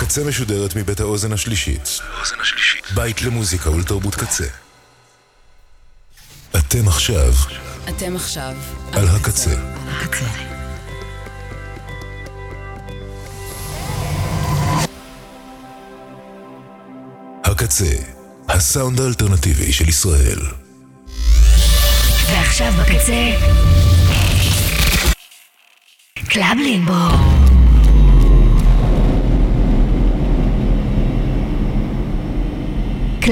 הקצה משודרת מבית האוזן השלישית. בית למוזיקה ולתרבות קצה. אתם עכשיו אתם עכשיו על הקצה. הקצה. הקצה, הסאונד האלטרנטיבי של ישראל. ועכשיו בקצה, קלאב לימבו.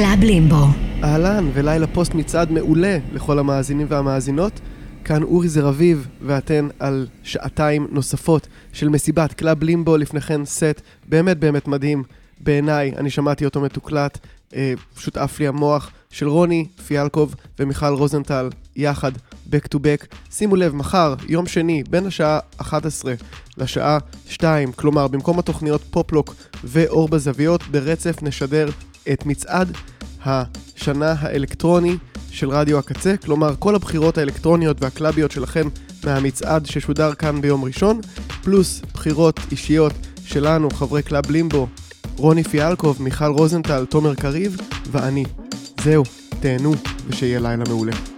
קלאב לימבו. אהלן, ולילה פוסט מצעד מעולה לכל המאזינים והמאזינות. כאן אורי זרביב, ואתן על שעתיים נוספות של מסיבת קלאב לימבו, לפניכן סט באמת באמת מדהים בעיניי, אני שמעתי אותו מתוקלט, אה, פשוט עף לי המוח, של רוני פיאלקוב ומיכל רוזנטל יחד, back to back. שימו לב, מחר, יום שני, בין השעה 11 לשעה 2, כלומר, במקום התוכניות פופלוק ואור בזוויות, ברצף נשדר את מצעד השנה האלקטרוני של רדיו הקצה, כלומר כל הבחירות האלקטרוניות והקלאביות שלכם מהמצעד ששודר כאן ביום ראשון, פלוס בחירות אישיות שלנו, חברי קלאב לימבו, רוני פיאלקוב, מיכל רוזנטל, תומר קריב ואני. זהו, תהנו ושיהיה לילה מעולה.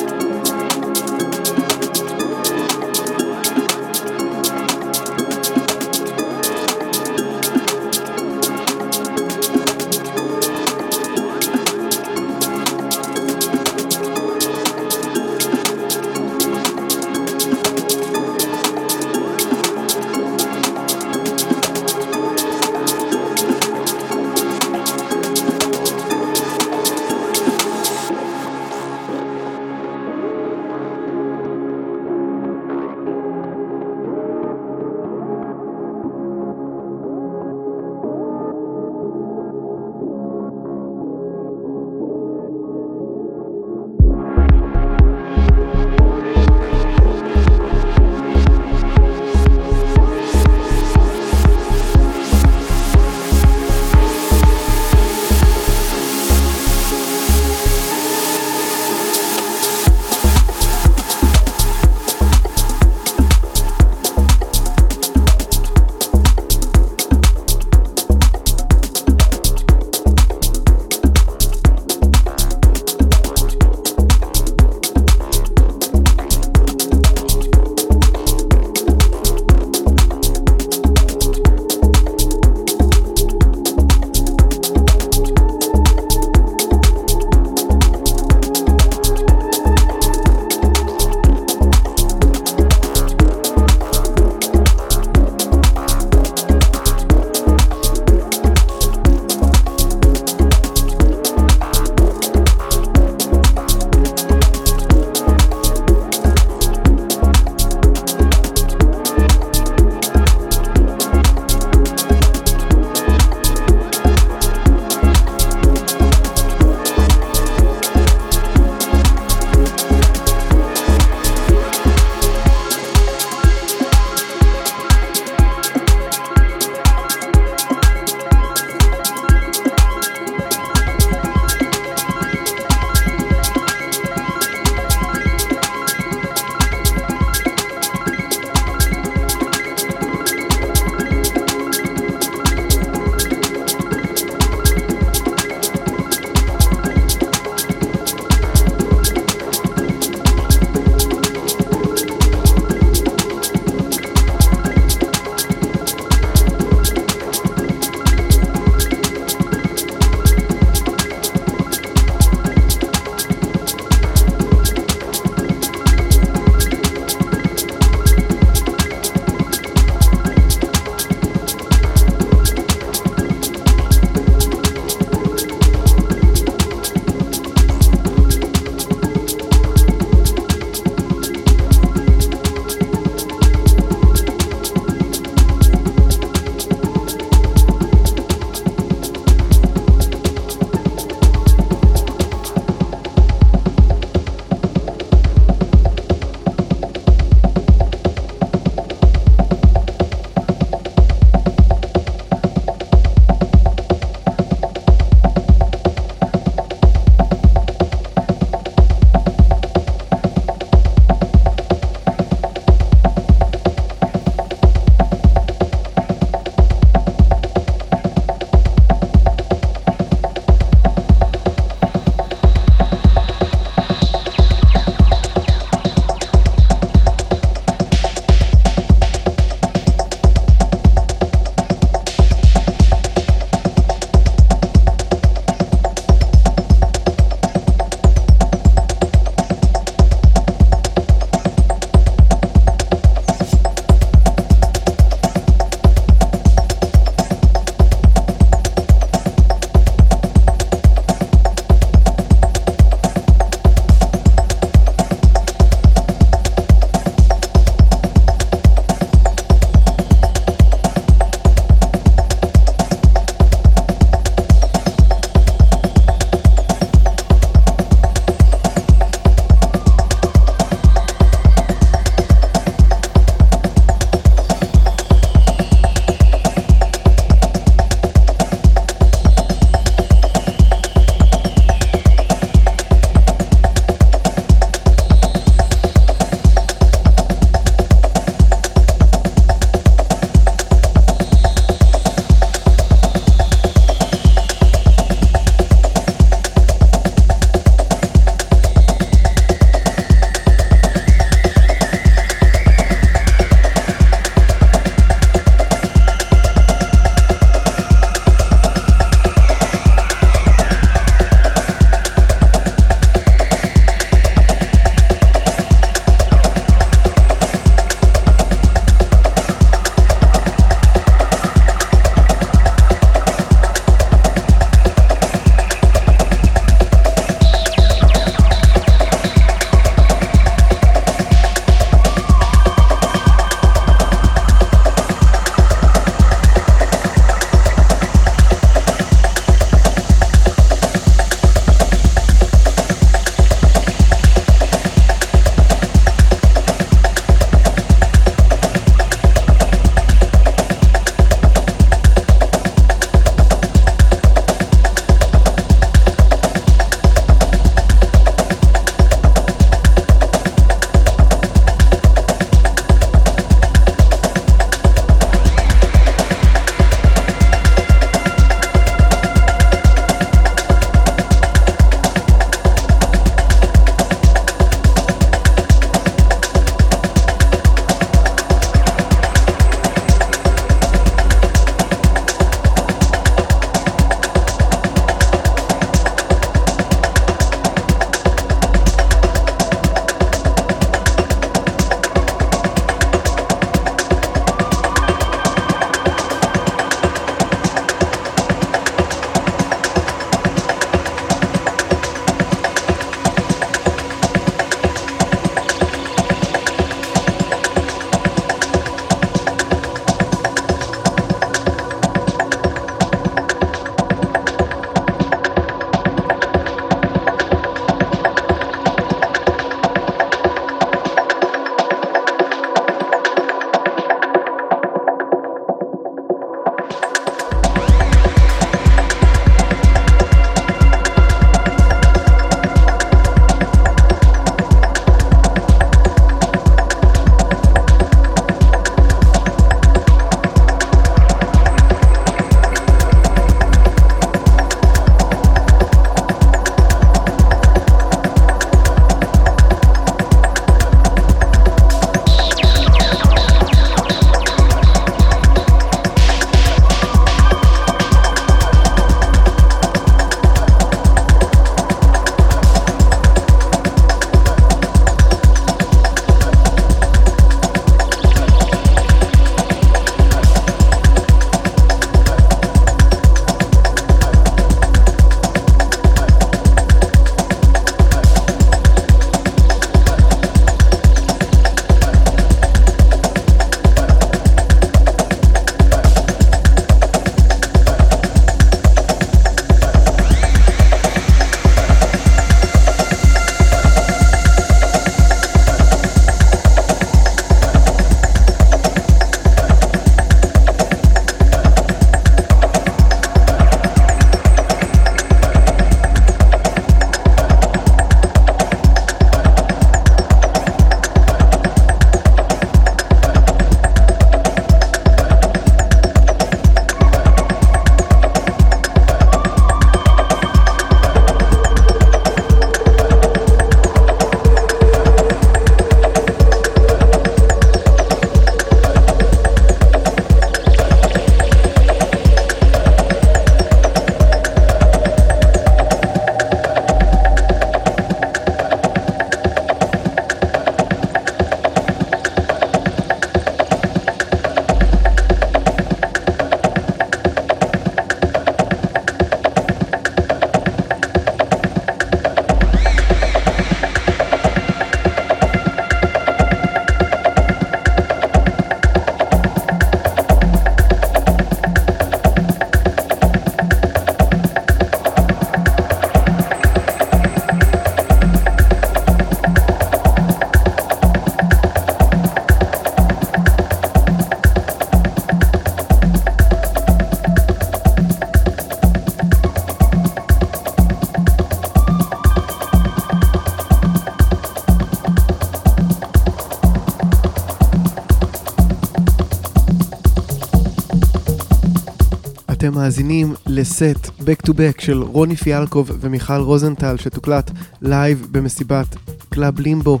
מאזינים לסט Back to Back של רוני פיאלקוב ומיכל רוזנטל שתוקלט לייב במסיבת קלאב לימבו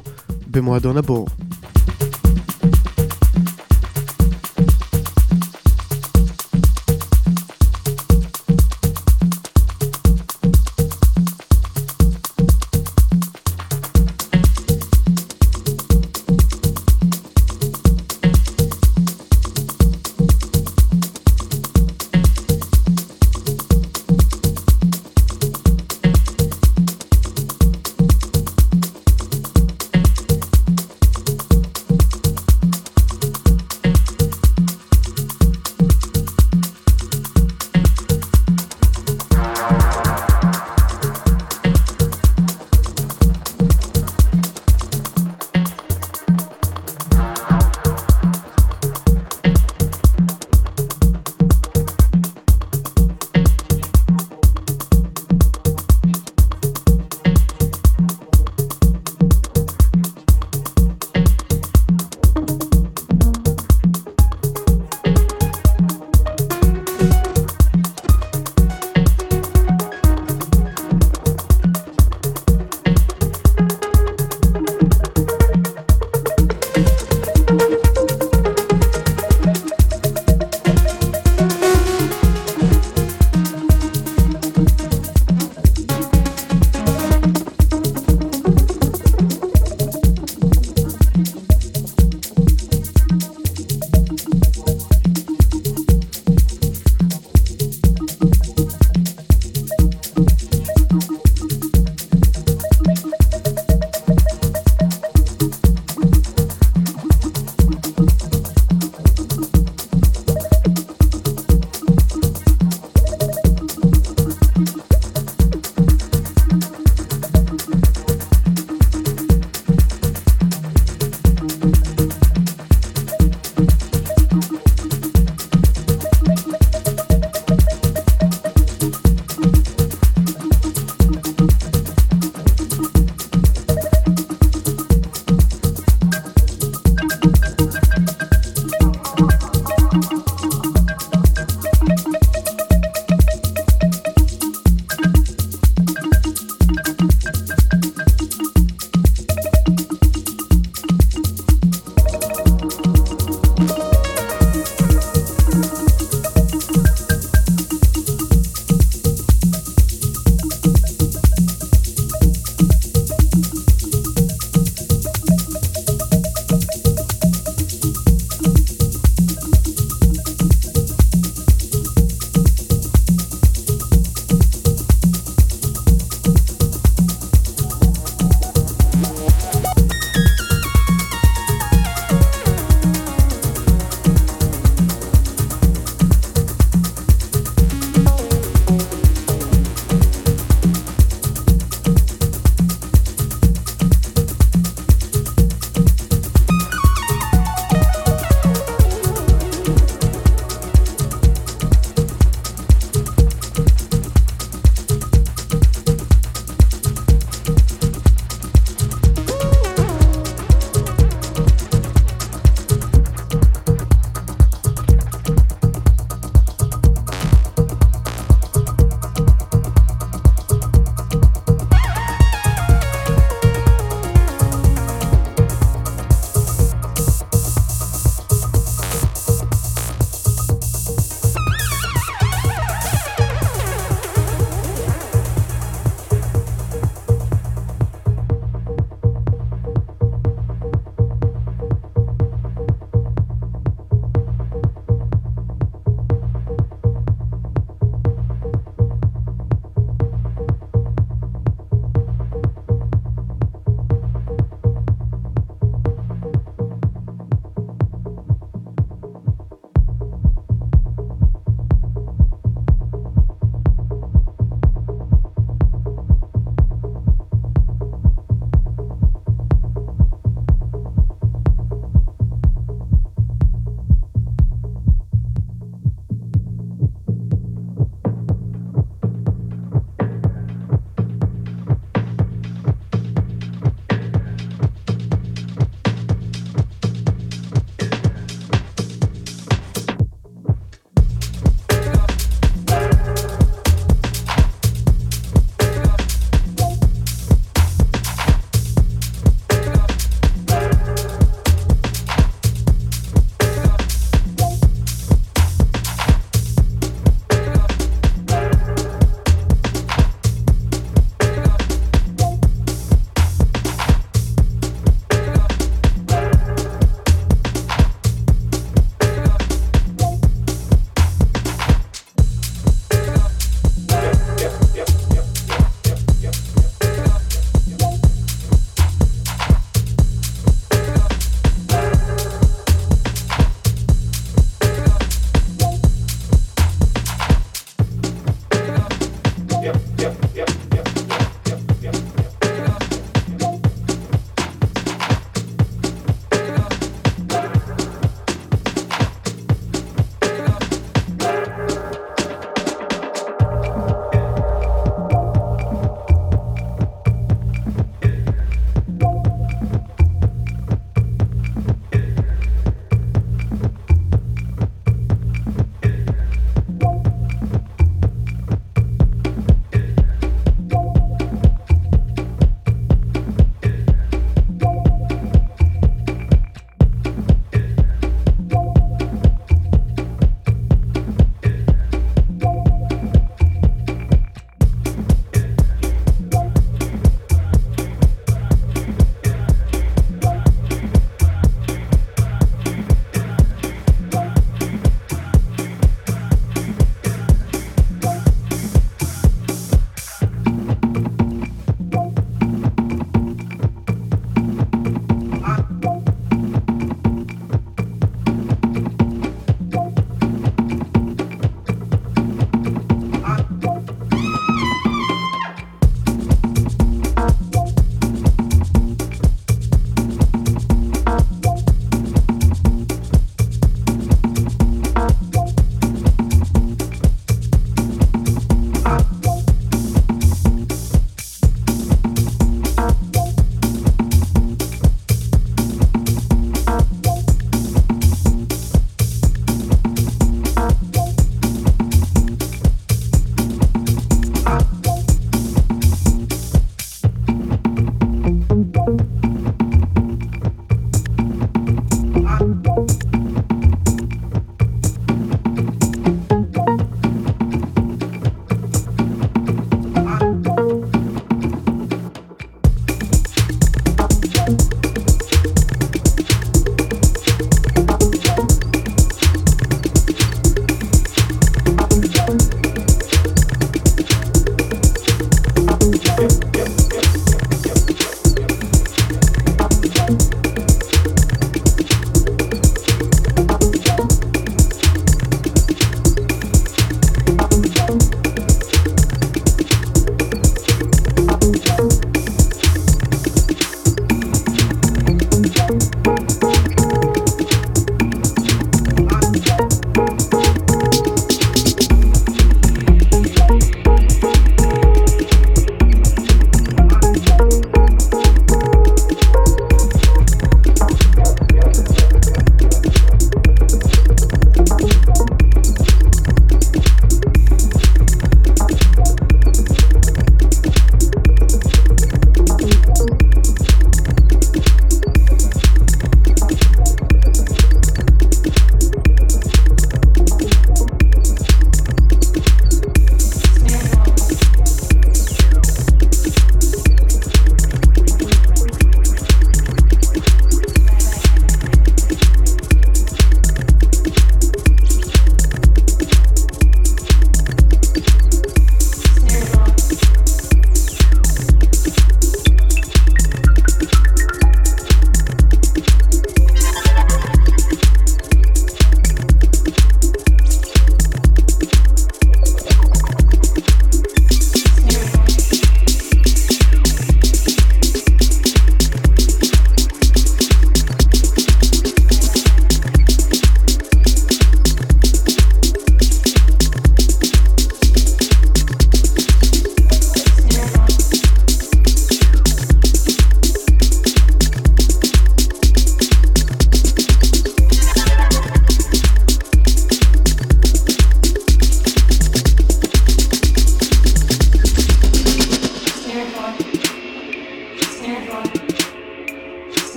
במועדון הבור.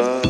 love.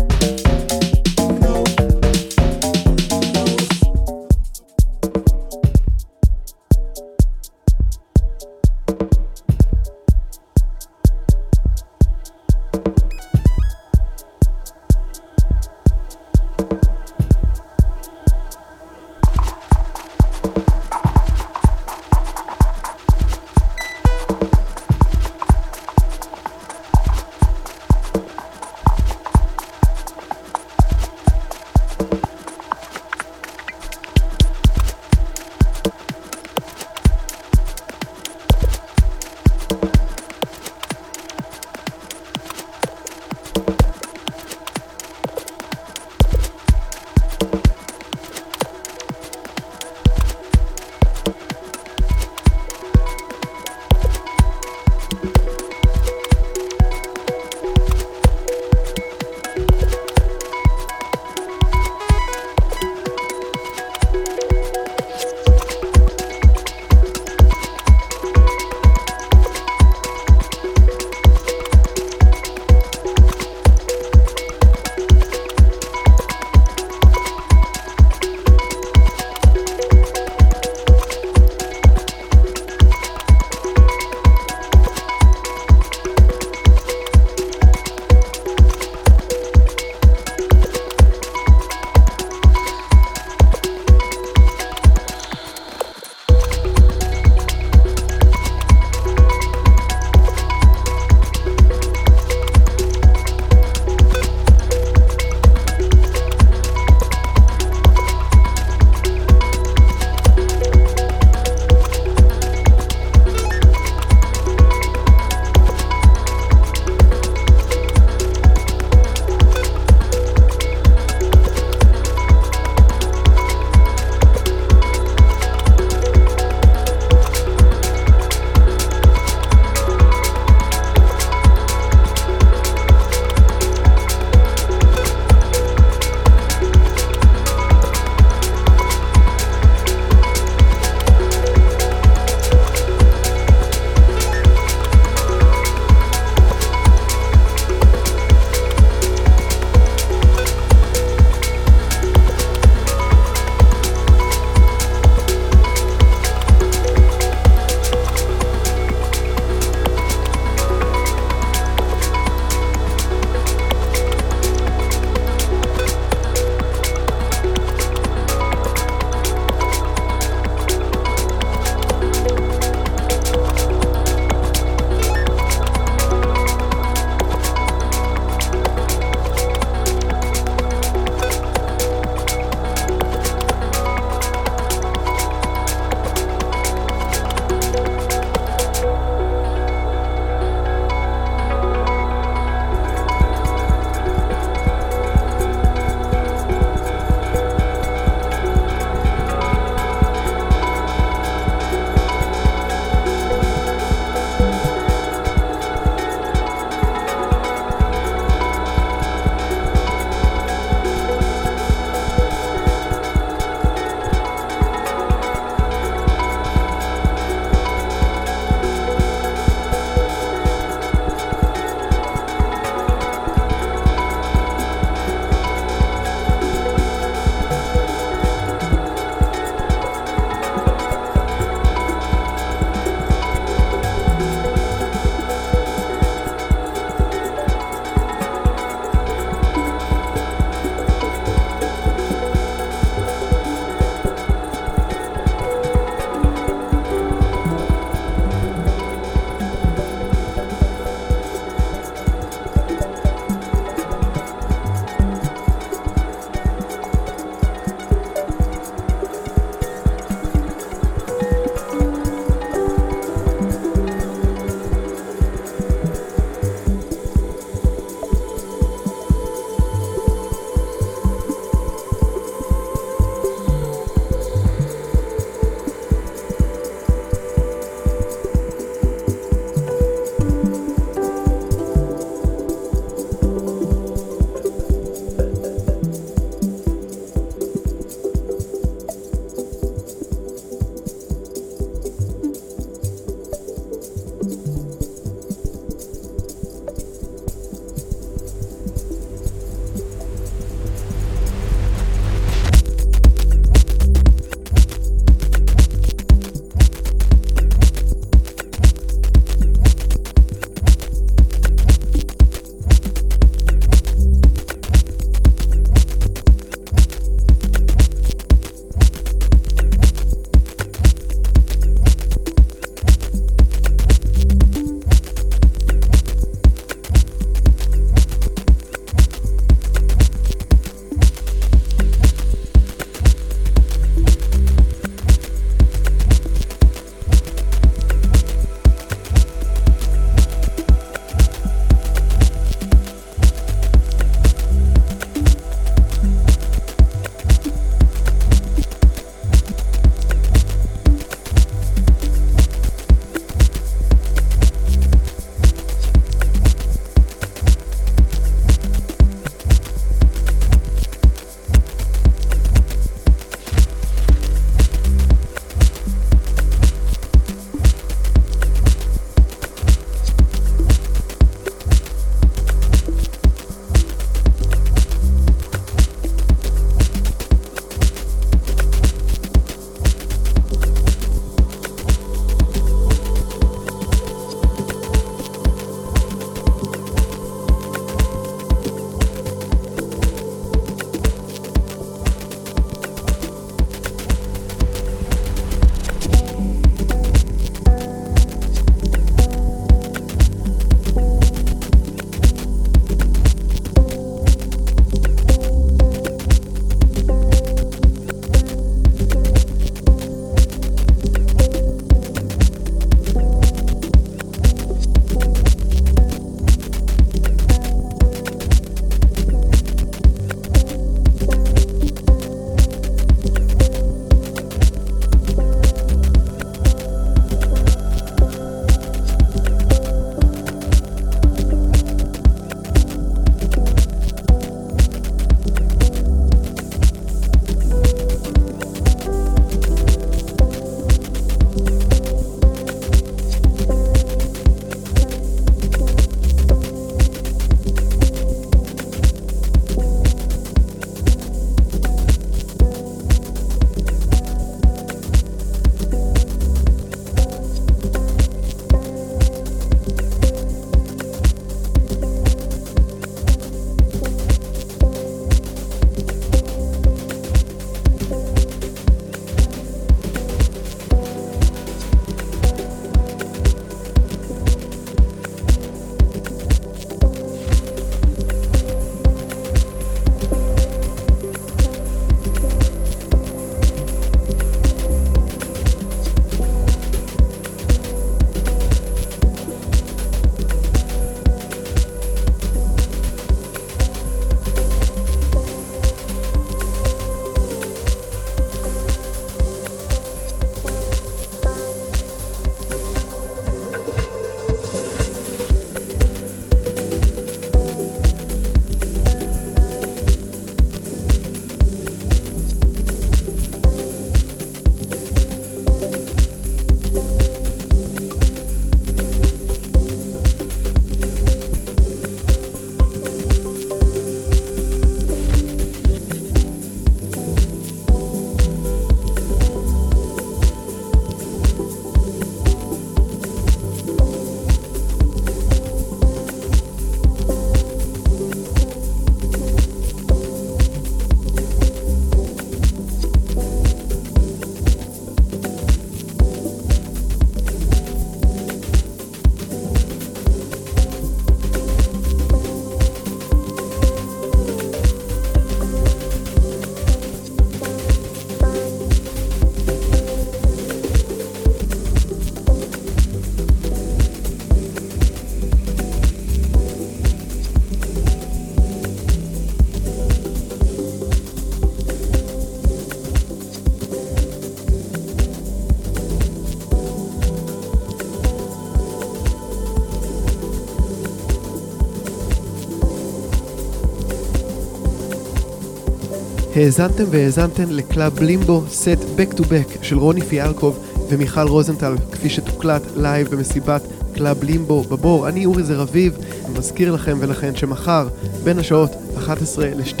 האזנתם והאזנתן לקלאב לימבו, סט Back to Back של רוני פיאלקוב ומיכל רוזנטל, כפי שתוקלט לייב במסיבת קלאב לימבו בבור. אני אורי זרביב, מזכיר לכם ולכן שמחר, בין השעות 11 ל-2,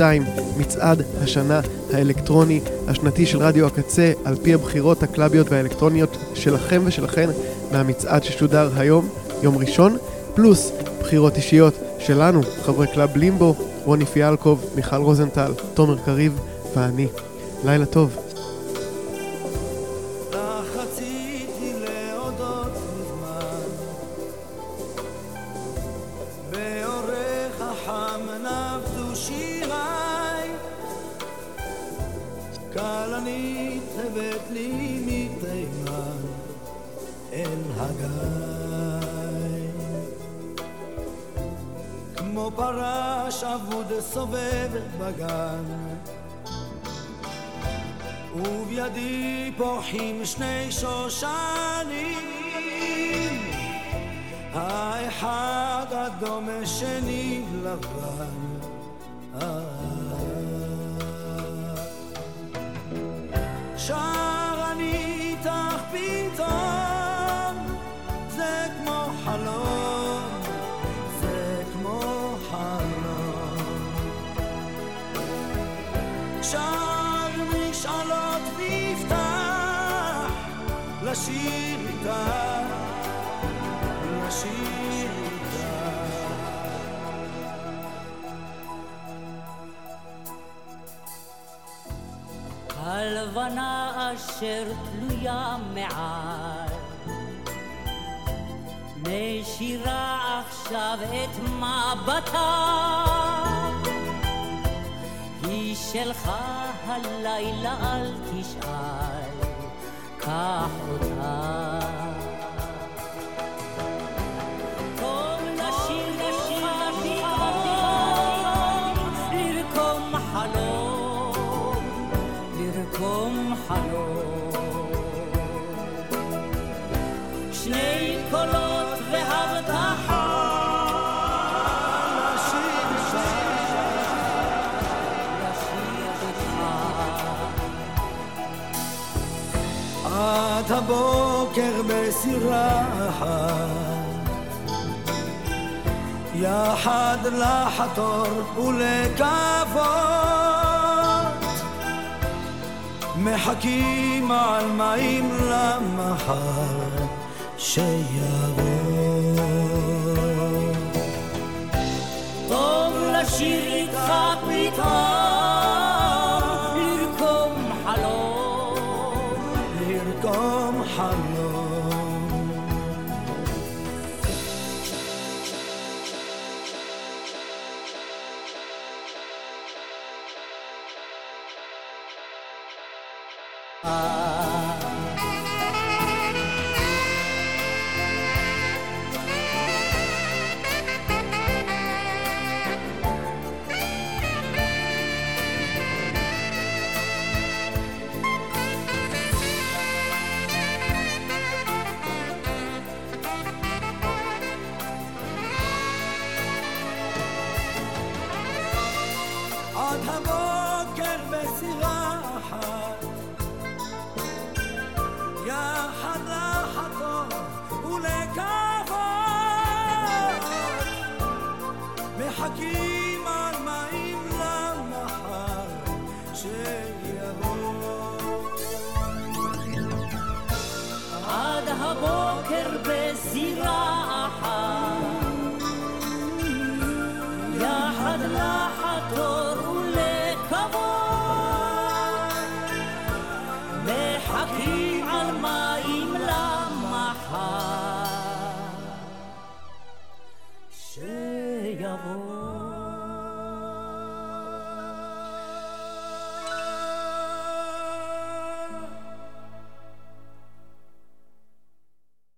מצעד השנה האלקטרוני השנתי של רדיו הקצה, על פי הבחירות הקלאביות והאלקטרוניות שלכם ושלכן מהמצעד ששודר היום, יום ראשון, פלוס בחירות אישיות שלנו, חברי קלאב לימבו, רוני פיאלקוב, מיכל רוזנטל, תומר קריב ואני. לילה טוב. ובידי פורחים שני שושנים. האחד אדום השני לבן. שר הלבנה אשר תלויה מעל משירה עכשיו את מבטה היא שלך הלילה אל תשאל קח אותה לרקום חלום שני קולות והבטחה עד הבוקר בסירה יחד לחתור ולקוות מחכים על מים למחר שיבוא טוב לשיר איתך פתאום